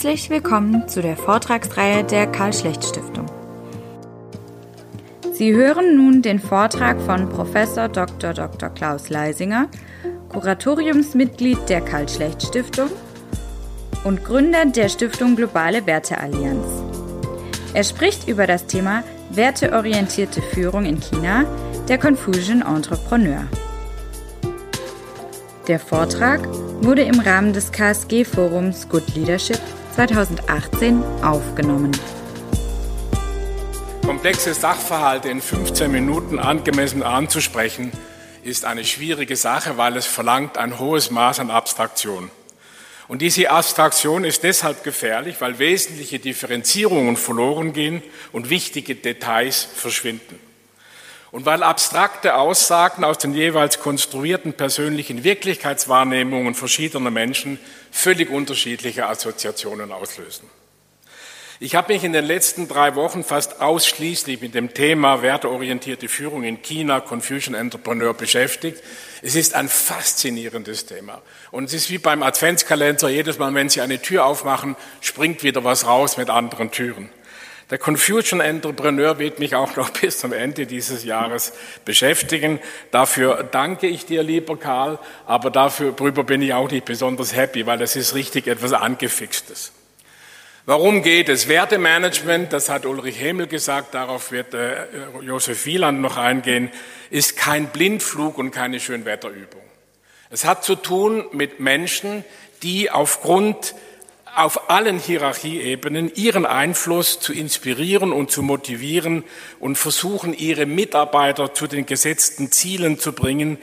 Herzlich willkommen zu der Vortragsreihe der Karl-Schlecht-Stiftung. Sie hören nun den Vortrag von Prof. Dr. Dr. Klaus Leisinger, Kuratoriumsmitglied der Karl-Schlecht-Stiftung und Gründer der Stiftung Globale Werteallianz. Er spricht über das Thema Werteorientierte Führung in China, der Confucian Entrepreneur. Der Vortrag wurde im Rahmen des KSG-Forums Good Leadership 2018 aufgenommen. Komplexe Sachverhalte in 15 Minuten angemessen anzusprechen, ist eine schwierige Sache, weil es verlangt ein hohes Maß an Abstraktion. Und diese Abstraktion ist deshalb gefährlich, weil wesentliche Differenzierungen verloren gehen und wichtige Details verschwinden. Und weil abstrakte Aussagen aus den jeweils konstruierten persönlichen Wirklichkeitswahrnehmungen verschiedener Menschen völlig unterschiedliche Assoziationen auslösen. Ich habe mich in den letzten drei Wochen fast ausschließlich mit dem Thema werteorientierte Führung in China, Confucian Entrepreneur beschäftigt. Es ist ein faszinierendes Thema. Und es ist wie beim Adventskalender, jedes Mal, wenn Sie eine Tür aufmachen, springt wieder was raus mit anderen Türen. Der Confucian Entrepreneur wird mich auch noch bis zum Ende dieses Jahres beschäftigen. Dafür danke ich dir, lieber Karl, aber dafür, darüber bin ich auch nicht besonders happy, weil das ist richtig etwas Angefixtes. Warum geht es? Wertemanagement, das hat Ulrich Hemel gesagt, darauf wird äh, Josef Wieland noch eingehen, ist kein Blindflug und keine Schönwetterübung. Es hat zu tun mit Menschen, die aufgrund auf allen Hierarchieebenen ihren Einfluss zu inspirieren und zu motivieren und versuchen, ihre Mitarbeiter zu den gesetzten Zielen zu bringen,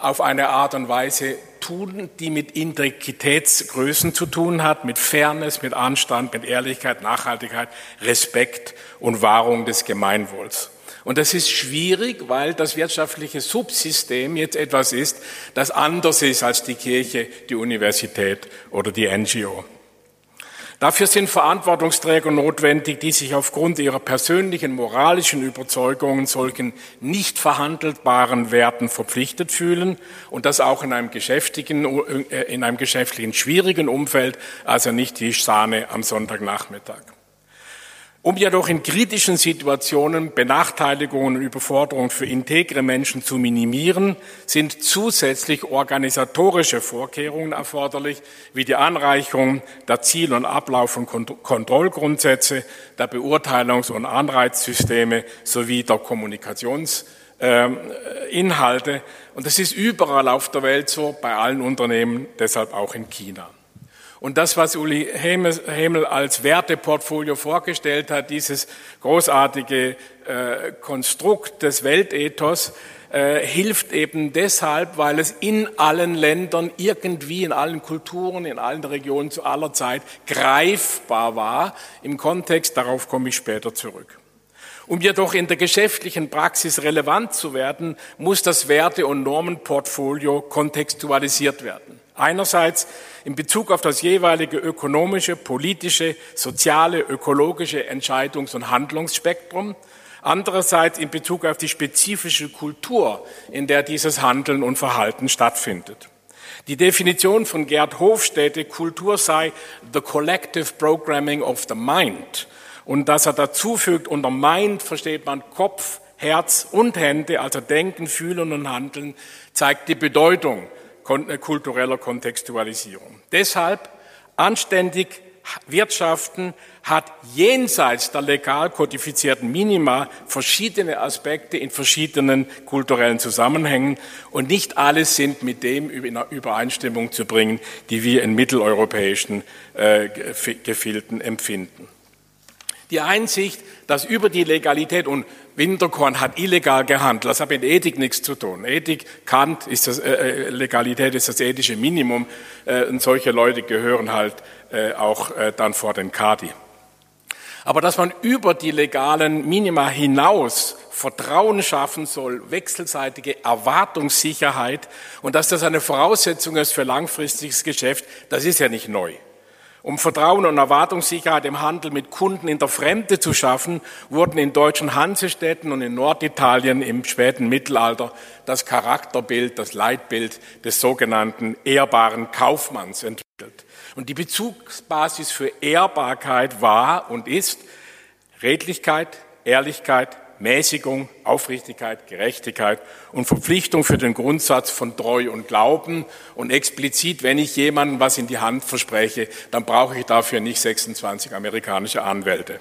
auf eine Art und Weise tun, die mit Integritätsgrößen zu tun hat, mit Fairness, mit Anstand, mit Ehrlichkeit, Nachhaltigkeit, Respekt und Wahrung des Gemeinwohls. Und das ist schwierig, weil das wirtschaftliche Subsystem jetzt etwas ist, das anders ist als die Kirche, die Universität oder die NGO. Dafür sind Verantwortungsträger notwendig, die sich aufgrund ihrer persönlichen moralischen Überzeugungen solchen nicht verhandelbaren Werten verpflichtet fühlen und das auch in einem geschäftigen, äh, in einem geschäftlichen schwierigen Umfeld, also nicht die Sahne am Sonntagnachmittag. Um jedoch in kritischen Situationen Benachteiligungen und Überforderungen für integre Menschen zu minimieren, sind zusätzlich organisatorische Vorkehrungen erforderlich, wie die Anreicherung der Ziel- und Ablauf- und Kontrollgrundsätze, der Beurteilungs- und Anreizsysteme sowie der Kommunikationsinhalte. Und das ist überall auf der Welt so, bei allen Unternehmen, deshalb auch in China. Und das, was Uli Hemel als Werteportfolio vorgestellt hat, dieses großartige äh, Konstrukt des Weltethos, äh, hilft eben deshalb, weil es in allen Ländern irgendwie, in allen Kulturen, in allen Regionen zu aller Zeit greifbar war. Im Kontext, darauf komme ich später zurück. Um jedoch in der geschäftlichen Praxis relevant zu werden, muss das Werte- und Normenportfolio kontextualisiert werden. Einerseits in Bezug auf das jeweilige ökonomische, politische, soziale, ökologische Entscheidungs- und Handlungsspektrum, andererseits in Bezug auf die spezifische Kultur, in der dieses Handeln und Verhalten stattfindet. Die Definition von Gerd Hofstädte, Kultur sei the collective programming of the mind. Und dass er dazu fügt, unter Mind versteht man Kopf, Herz und Hände, also Denken, Fühlen und Handeln, zeigt die Bedeutung kultureller Kontextualisierung. Deshalb anständig Wirtschaften hat jenseits der legal kodifizierten Minima verschiedene Aspekte in verschiedenen kulturellen Zusammenhängen und nicht alles sind mit dem in Übereinstimmung zu bringen, die wir in mitteleuropäischen äh, Gefilden empfinden. Die Einsicht, dass über die Legalität und Winterkorn hat illegal gehandelt. Das hat mit Ethik nichts zu tun. Ethik, Kant, ist das, äh, äh, Legalität ist das ethische Minimum. Äh, und solche Leute gehören halt äh, auch äh, dann vor den Kadi. Aber dass man über die legalen Minima hinaus Vertrauen schaffen soll, wechselseitige Erwartungssicherheit und dass das eine Voraussetzung ist für langfristiges Geschäft, das ist ja nicht neu. Um Vertrauen und Erwartungssicherheit im Handel mit Kunden in der Fremde zu schaffen, wurden in deutschen Hansestädten und in Norditalien im späten Mittelalter das Charakterbild, das Leitbild des sogenannten ehrbaren Kaufmanns entwickelt. Und die Bezugsbasis für Ehrbarkeit war und ist Redlichkeit, Ehrlichkeit, Mäßigung, Aufrichtigkeit, Gerechtigkeit und Verpflichtung für den Grundsatz von Treu und Glauben. Und explizit, wenn ich jemandem was in die Hand verspreche, dann brauche ich dafür nicht 26 amerikanische Anwälte.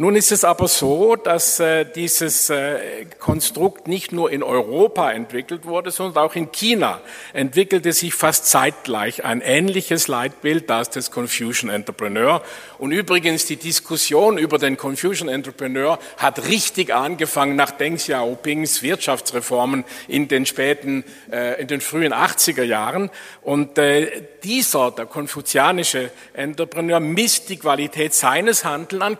Nun ist es aber so, dass äh, dieses äh, Konstrukt nicht nur in Europa entwickelt wurde, sondern auch in China entwickelte sich fast zeitgleich ein ähnliches Leitbild, das des Confucian Entrepreneur. Und übrigens die Diskussion über den Confucian Entrepreneur hat richtig angefangen nach Deng Xiaopings Wirtschaftsreformen in den späten, äh, in den frühen 80er Jahren. Und äh, dieser, der konfuzianische Entrepreneur, misst die Qualität seines Handelns an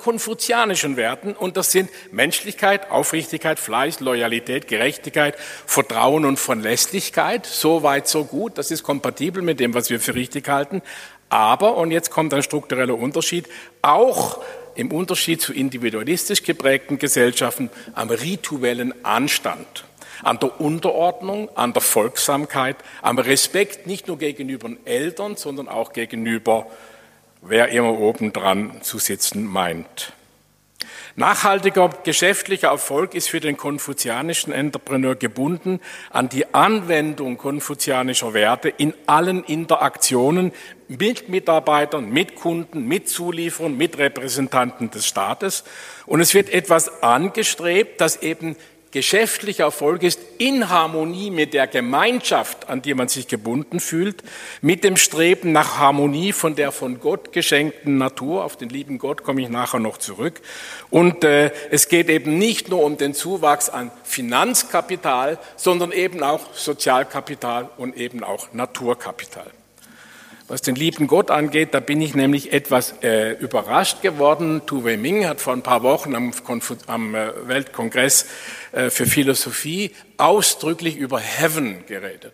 konfuzianischen Werten und das sind Menschlichkeit, Aufrichtigkeit, Fleiß, Loyalität, Gerechtigkeit, Vertrauen und Verlässlichkeit. So weit, so gut. Das ist kompatibel mit dem, was wir für richtig halten. Aber, und jetzt kommt ein struktureller Unterschied, auch im Unterschied zu individualistisch geprägten Gesellschaften am rituellen Anstand an der Unterordnung, an der Folgsamkeit, am Respekt nicht nur gegenüber den Eltern, sondern auch gegenüber wer immer oben dran zu sitzen meint. Nachhaltiger geschäftlicher Erfolg ist für den konfuzianischen Entrepreneur gebunden an die Anwendung konfuzianischer Werte in allen Interaktionen mit Mitarbeitern, mit Kunden, mit Zulieferern, mit Repräsentanten des Staates. Und es wird etwas angestrebt, das eben geschäftlicher Erfolg ist in Harmonie mit der Gemeinschaft, an die man sich gebunden fühlt, mit dem Streben nach Harmonie von der von Gott geschenkten Natur, auf den lieben Gott komme ich nachher noch zurück. Und äh, es geht eben nicht nur um den Zuwachs an Finanzkapital, sondern eben auch Sozialkapital und eben auch Naturkapital. Was den lieben Gott angeht, da bin ich nämlich etwas äh, überrascht geworden. Tu Wei Ming hat vor ein paar Wochen am, am äh, Weltkongress äh, für Philosophie ausdrücklich über Heaven geredet.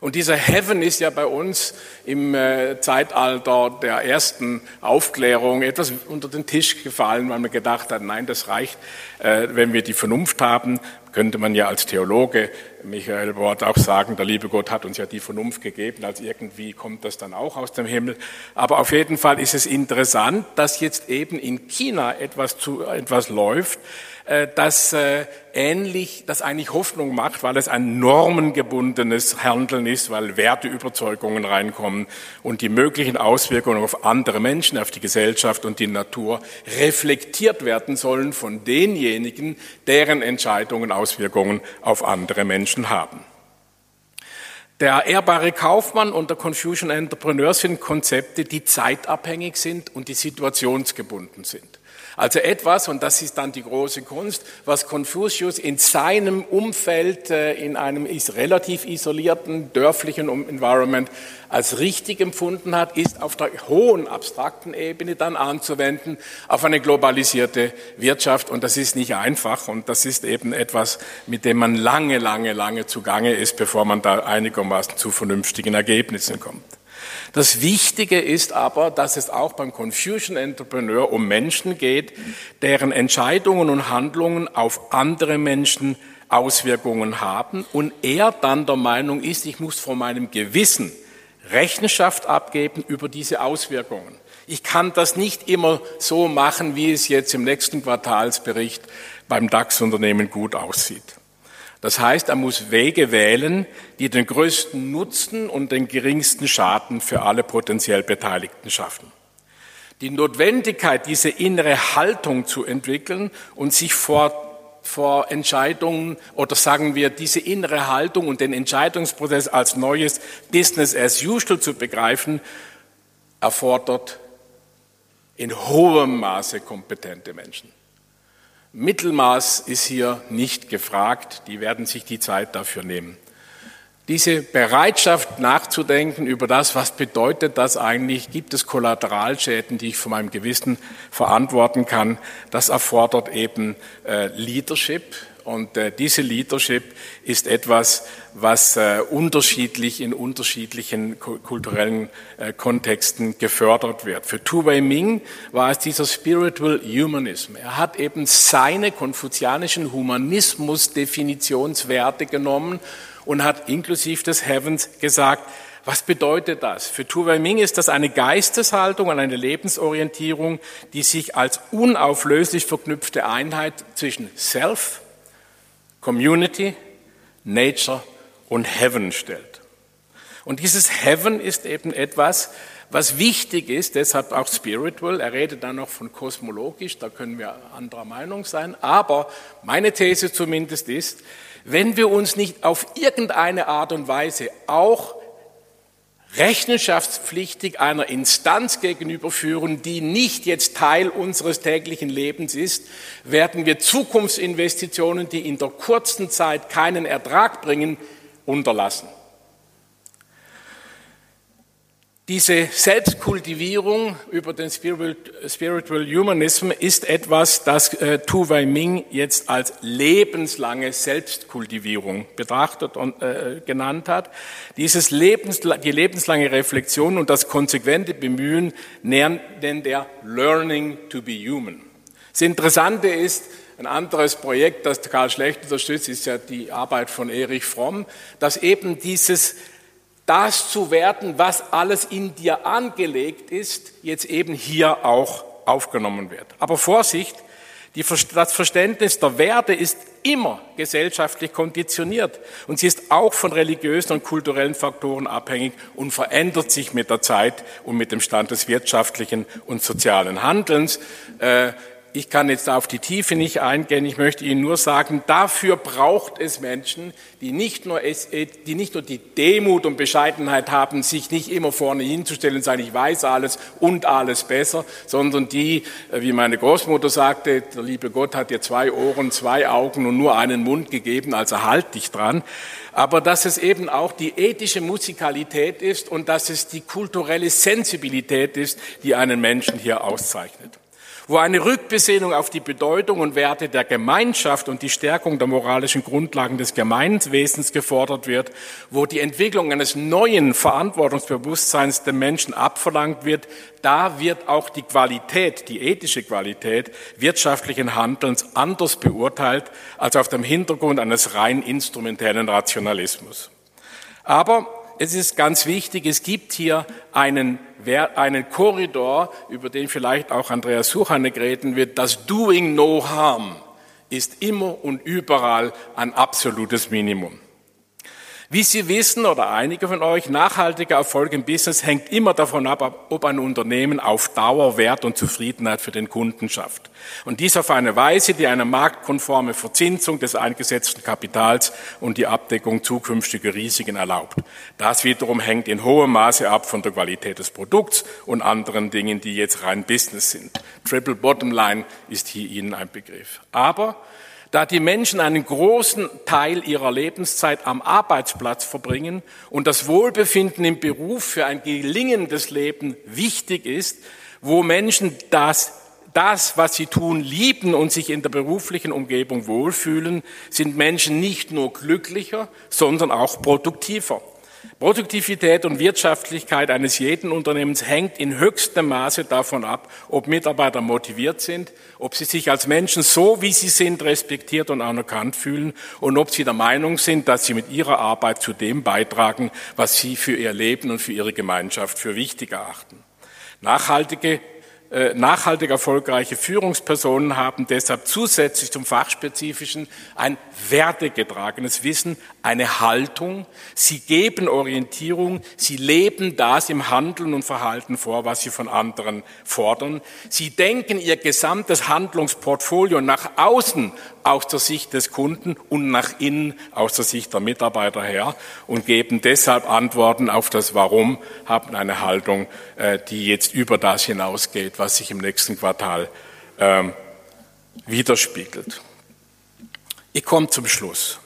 Und dieser Heaven ist ja bei uns im äh, Zeitalter der ersten Aufklärung etwas unter den Tisch gefallen, weil man gedacht hat, nein, das reicht, äh, wenn wir die Vernunft haben, könnte man ja als Theologe Michael Wort auch sagen, der liebe Gott hat uns ja die Vernunft gegeben, als irgendwie kommt das dann auch aus dem Himmel. Aber auf jeden Fall ist es interessant, dass jetzt eben in China etwas, zu, etwas läuft, äh, das äh, ähnlich, das eigentlich Hoffnung macht, weil es ein normengebundenes Handeln ist, weil Werteüberzeugungen reinkommen und die möglichen Auswirkungen auf andere Menschen, auf die Gesellschaft und die Natur reflektiert werden sollen von denjenigen, deren Entscheidungen Auswirkungen auf andere Menschen haben. Der ehrbare Kaufmann und der Confucian Entrepreneur sind Konzepte, die zeitabhängig sind und die situationsgebunden sind. Also etwas, und das ist dann die große Kunst, was Confucius in seinem Umfeld, äh, in einem relativ isolierten, dörflichen Environment als richtig empfunden hat, ist auf der hohen abstrakten Ebene dann anzuwenden auf eine globalisierte Wirtschaft. Und das ist nicht einfach. Und das ist eben etwas, mit dem man lange, lange, lange zugange ist, bevor man da einigermaßen zu vernünftigen Ergebnissen kommt. Das Wichtige ist aber, dass es auch beim Confucian Entrepreneur um Menschen geht, deren Entscheidungen und Handlungen auf andere Menschen Auswirkungen haben und er dann der Meinung ist, ich muss vor meinem Gewissen Rechenschaft abgeben über diese Auswirkungen. Ich kann das nicht immer so machen, wie es jetzt im nächsten Quartalsbericht beim DAX-Unternehmen gut aussieht. Das heißt, er muss Wege wählen, die den größten Nutzen und den geringsten Schaden für alle potenziell Beteiligten schaffen. Die Notwendigkeit, diese innere Haltung zu entwickeln und sich vor, vor Entscheidungen oder sagen wir diese innere Haltung und den Entscheidungsprozess als neues Business as usual zu begreifen, erfordert in hohem Maße kompetente Menschen. Mittelmaß ist hier nicht gefragt, die werden sich die Zeit dafür nehmen. Diese Bereitschaft nachzudenken über das, was bedeutet das eigentlich, gibt es Kollateralschäden, die ich von meinem Gewissen verantworten kann, das erfordert eben äh, Leadership Und äh, diese Leadership ist etwas, was äh, unterschiedlich in unterschiedlichen kulturellen äh, Kontexten gefördert wird. Für Tu Wei Ming war es dieser Spiritual Humanism. Er hat eben seine konfuzianischen Humanismus-Definitionswerte genommen und hat inklusive des Heavens gesagt, was bedeutet das? Für Tu Wei Ming ist das eine Geisteshaltung und eine Lebensorientierung, die sich als unauflöslich verknüpfte Einheit zwischen Self, Community, Nature und Heaven stellt. Und dieses Heaven ist eben etwas, was wichtig ist, deshalb auch spiritual. Er redet dann noch von kosmologisch, da können wir anderer Meinung sein. Aber meine These zumindest ist, wenn wir uns nicht auf irgendeine Art und Weise auch rechenschaftspflichtig einer Instanz gegenüberführen, die nicht jetzt Teil unseres täglichen Lebens ist, werden wir Zukunftsinvestitionen, die in der kurzen Zeit keinen Ertrag bringen, unterlassen. Diese Selbstkultivierung über den Spiritual Humanism ist etwas, das äh, Tu Wei Ming jetzt als lebenslange Selbstkultivierung betrachtet und äh, genannt hat. Dieses Lebens, die lebenslange Reflexion und das konsequente Bemühen denn der Learning to be Human. Das Interessante ist, ein anderes Projekt, das Karl Schlecht unterstützt, ist ja die Arbeit von Erich Fromm, dass eben dieses das zu werden, was alles in dir angelegt ist, jetzt eben hier auch aufgenommen wird. Aber Vorsicht, die, das Verständnis der Werte ist immer gesellschaftlich konditioniert und sie ist auch von religiösen und kulturellen Faktoren abhängig und verändert sich mit der Zeit und mit dem Stand des wirtschaftlichen und sozialen Handelns. Äh, ich kann jetzt auf die Tiefe nicht eingehen. Ich möchte Ihnen nur sagen, dafür braucht es Menschen, die nicht nur, die, nicht nur die Demut und Bescheidenheit haben, sich nicht immer vorne hinzustellen und sagen, ich weiß alles und alles besser, sondern die, äh, wie meine Großmutter sagte, der liebe Gott hat dir zwei Ohren, zwei Augen und nur einen Mund gegeben, also halt dich dran. Aber dass es eben auch die ethische Musikalität ist und dass es die kulturelle Sensibilität ist, die einen Menschen hier auszeichnet wo eine Rückbesinnung auf die Bedeutung und Werte der Gemeinschaft und die Stärkung der moralischen Grundlagen des Gemeinwesens gefordert wird, wo die Entwicklung eines neuen Verantwortungsbewusstseins dem Menschen abverlangt wird, da wird auch die Qualität, die ethische Qualität wirtschaftlichen Handelns anders beurteilt als auf dem Hintergrund eines rein instrumentellen Rationalismus. Aber es ist ganz wichtig, es gibt hier einen, einen Korridor, über den vielleicht auch Andreas Suchanek reden wird. Das Doing No Harm ist immer und überall ein absolutes Minimum. Wie Sie wissen oder einige von euch, nachhaltiger Erfolg im Business hängt immer davon ab, ob ein Unternehmen auf Dauer Wert und Zufriedenheit für den Kunden schafft. Und dies auf eine Weise, die eine marktkonforme Verzinsung des eingesetzten Kapitals und die Abdeckung zukünftiger Risiken erlaubt. Das wiederum hängt in hohem Maße ab von der Qualität des Produkts und anderen Dingen, die jetzt rein Business sind. Triple Bottom Line ist hier Ihnen ein Begriff. Aber da die Menschen einen großen Teil ihrer Lebenszeit am Arbeitsplatz verbringen und das Wohlbefinden im Beruf für ein gelingendes Leben wichtig ist, wo Menschen das, das, was sie tun, lieben und sich in der beruflichen Umgebung wohlfühlen, sind Menschen nicht nur glücklicher, sondern auch produktiver. Produktivität und Wirtschaftlichkeit eines jeden Unternehmens hängt in höchstem Maße davon ab, ob Mitarbeiter motiviert sind, ob sie sich als Menschen so, wie sie sind, respektiert und anerkannt fühlen und ob sie der Meinung sind, dass sie mit ihrer Arbeit zu dem beitragen, was sie für ihr Leben und für ihre Gemeinschaft für wichtig erachten. Nachhaltige nachhaltig erfolgreiche Führungspersonen haben deshalb zusätzlich zum fachspezifischen ein wertegetragenes Wissen, eine Haltung. Sie geben Orientierung, sie leben das im Handeln und Verhalten vor, was sie von anderen fordern. Sie denken ihr gesamtes Handlungsportfolio nach außen aus der Sicht des Kunden und nach innen aus der Sicht der Mitarbeiter her und geben deshalb Antworten auf das Warum, haben eine Haltung, äh, die jetzt über das hinausgeht, was sich im nächsten Quartal ähm, widerspiegelt. Ich komme zum Schluss.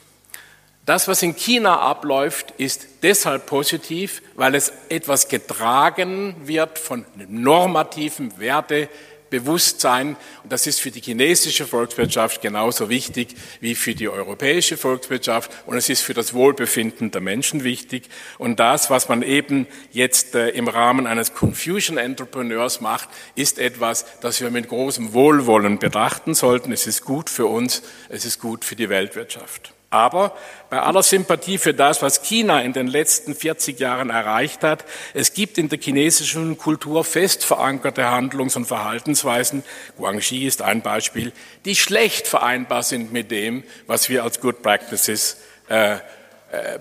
Das, was in China abläuft, ist deshalb positiv, weil es etwas getragen wird von normativen Werte, Bewusstsein. Und das ist für die chinesische Volkswirtschaft genauso wichtig wie für die europäische Volkswirtschaft. Und es ist für das Wohlbefinden der Menschen wichtig. Und das, was man eben jetzt äh, im Rahmen eines Confusion Entrepreneurs macht, ist etwas, das wir mit großem Wohlwollen betrachten sollten. Es ist gut für uns, es ist gut für die Weltwirtschaft. Aber bei aller Sympathie für das, was China in den letzten 40 Jahren erreicht hat, es gibt in der chinesischen Kultur fest verankerte Handlungs- und Verhaltensweisen, Guangxi ist ein Beispiel, die schlecht vereinbar sind mit dem, was wir als Good Practices äh, äh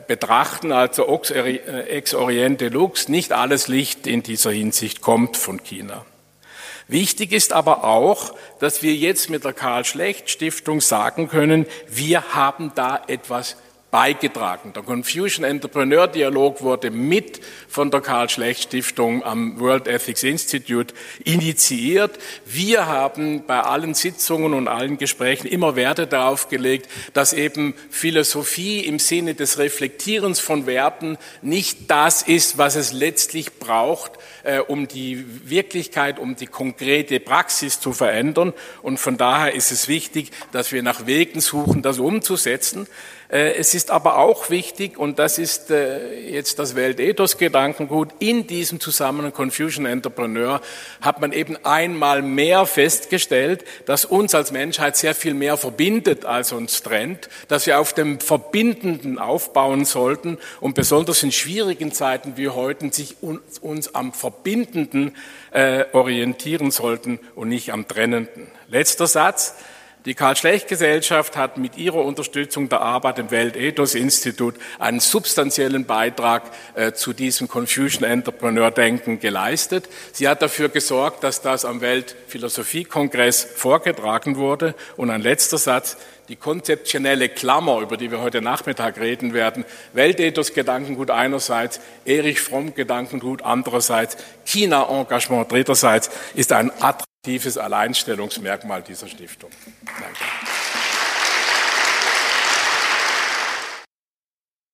betrachten, also ex oriente lux, nicht alles Licht in dieser Hinsicht kommt von China. Wichtig ist aber auch, dass wir jetzt mit der Karl Schlecht Stiftung sagen können, wir haben da etwas beigetragen. Der Confusion Entrepreneur Dialog wurde mit von der Karl Schlecht Stiftung am World Ethics Institute initiiert. Wir haben bei allen Sitzungen und allen Gesprächen immer Werte darauf gelegt, dass eben Philosophie im Sinne des Reflektierens von Werten nicht das ist, was es letztlich braucht, äh, um die Wirklichkeit, um die konkrete Praxis zu verändern. Und von daher ist es wichtig, dass wir nach Wegen suchen, das umzusetzen. Äh, es ist aber auch wichtig, und das ist äh, jetzt das Weltethos-Gedankengut, in diesem Zusammenhang Confusion Entrepreneur hat man eben einmal mehr festgestellt, dass uns als Menschheit sehr viel mehr verbindet, als uns trennt, dass wir auf dem Verbindenden aufbauen sollten und besonders in schwierigen Zeiten wie heute sich uns am Verbindenden äh, orientieren sollten und nicht am Trennenden. Letzter Satz. Die Karl-Schlecht-Gesellschaft hat mit ihrer Unterstützung der Arbeit im Weltethos-Institut einen substanziellen Beitrag äh, zu diesem Confusion-Entrepreneur-Denken geleistet. Sie hat dafür gesorgt, dass das am Weltphilosophie-Kongress vorgetragen wurde. Und ein letzter Satz, die konzeptionelle Klammer, über die wir heute Nachmittag reden werden, Weltethos-Gedankengut einerseits, Erich Fromm-Gedankengut andererseits, China-Engagement dritterseits, ist ein attraktives Alleinstellungsmerkmal dieser Stiftung. Danke.